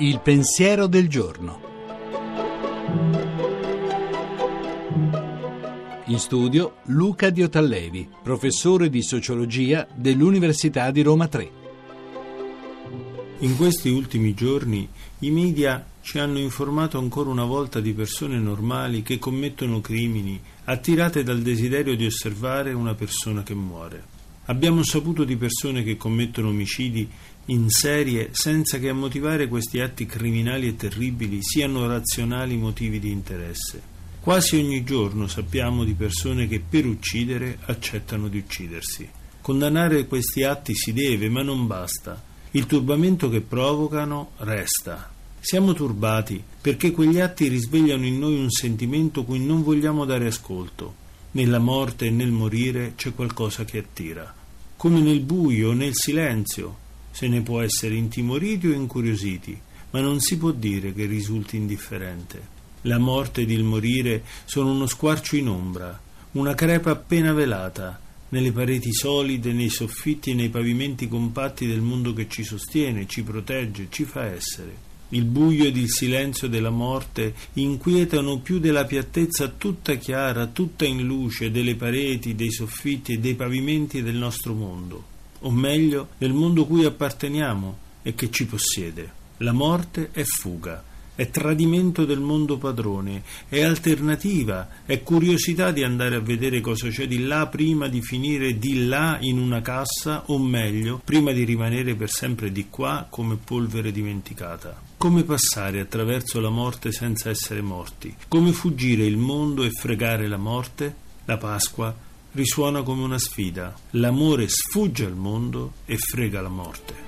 Il pensiero del giorno. In studio Luca Diotallevi, professore di sociologia dell'Università di Roma 3. In questi ultimi giorni i media ci hanno informato ancora una volta di persone normali che commettono crimini attirate dal desiderio di osservare una persona che muore. Abbiamo saputo di persone che commettono omicidi in serie senza che a motivare questi atti criminali e terribili siano razionali motivi di interesse. Quasi ogni giorno sappiamo di persone che per uccidere accettano di uccidersi. Condannare questi atti si deve, ma non basta. Il turbamento che provocano resta. Siamo turbati perché quegli atti risvegliano in noi un sentimento cui non vogliamo dare ascolto. Nella morte e nel morire c'è qualcosa che attira. Come nel buio nel silenzio, se ne può essere intimoriti o incuriositi, ma non si può dire che risulti indifferente. La morte ed il morire sono uno squarcio in ombra, una crepa appena velata, nelle pareti solide, nei soffitti e nei pavimenti compatti del mondo che ci sostiene, ci protegge, ci fa essere. Il buio ed il silenzio della morte inquietano più della piattezza tutta chiara, tutta in luce delle pareti, dei soffitti e dei pavimenti del nostro mondo, o meglio del mondo cui apparteniamo e che ci possiede. La morte è fuga, è tradimento del mondo padrone, è alternativa, è curiosità di andare a vedere cosa c'è di là prima di finire di là in una cassa, o meglio, prima di rimanere per sempre di qua come polvere dimenticata. Come passare attraverso la morte senza essere morti? Come fuggire il mondo e fregare la morte? La Pasqua risuona come una sfida. L'amore sfugge al mondo e frega la morte.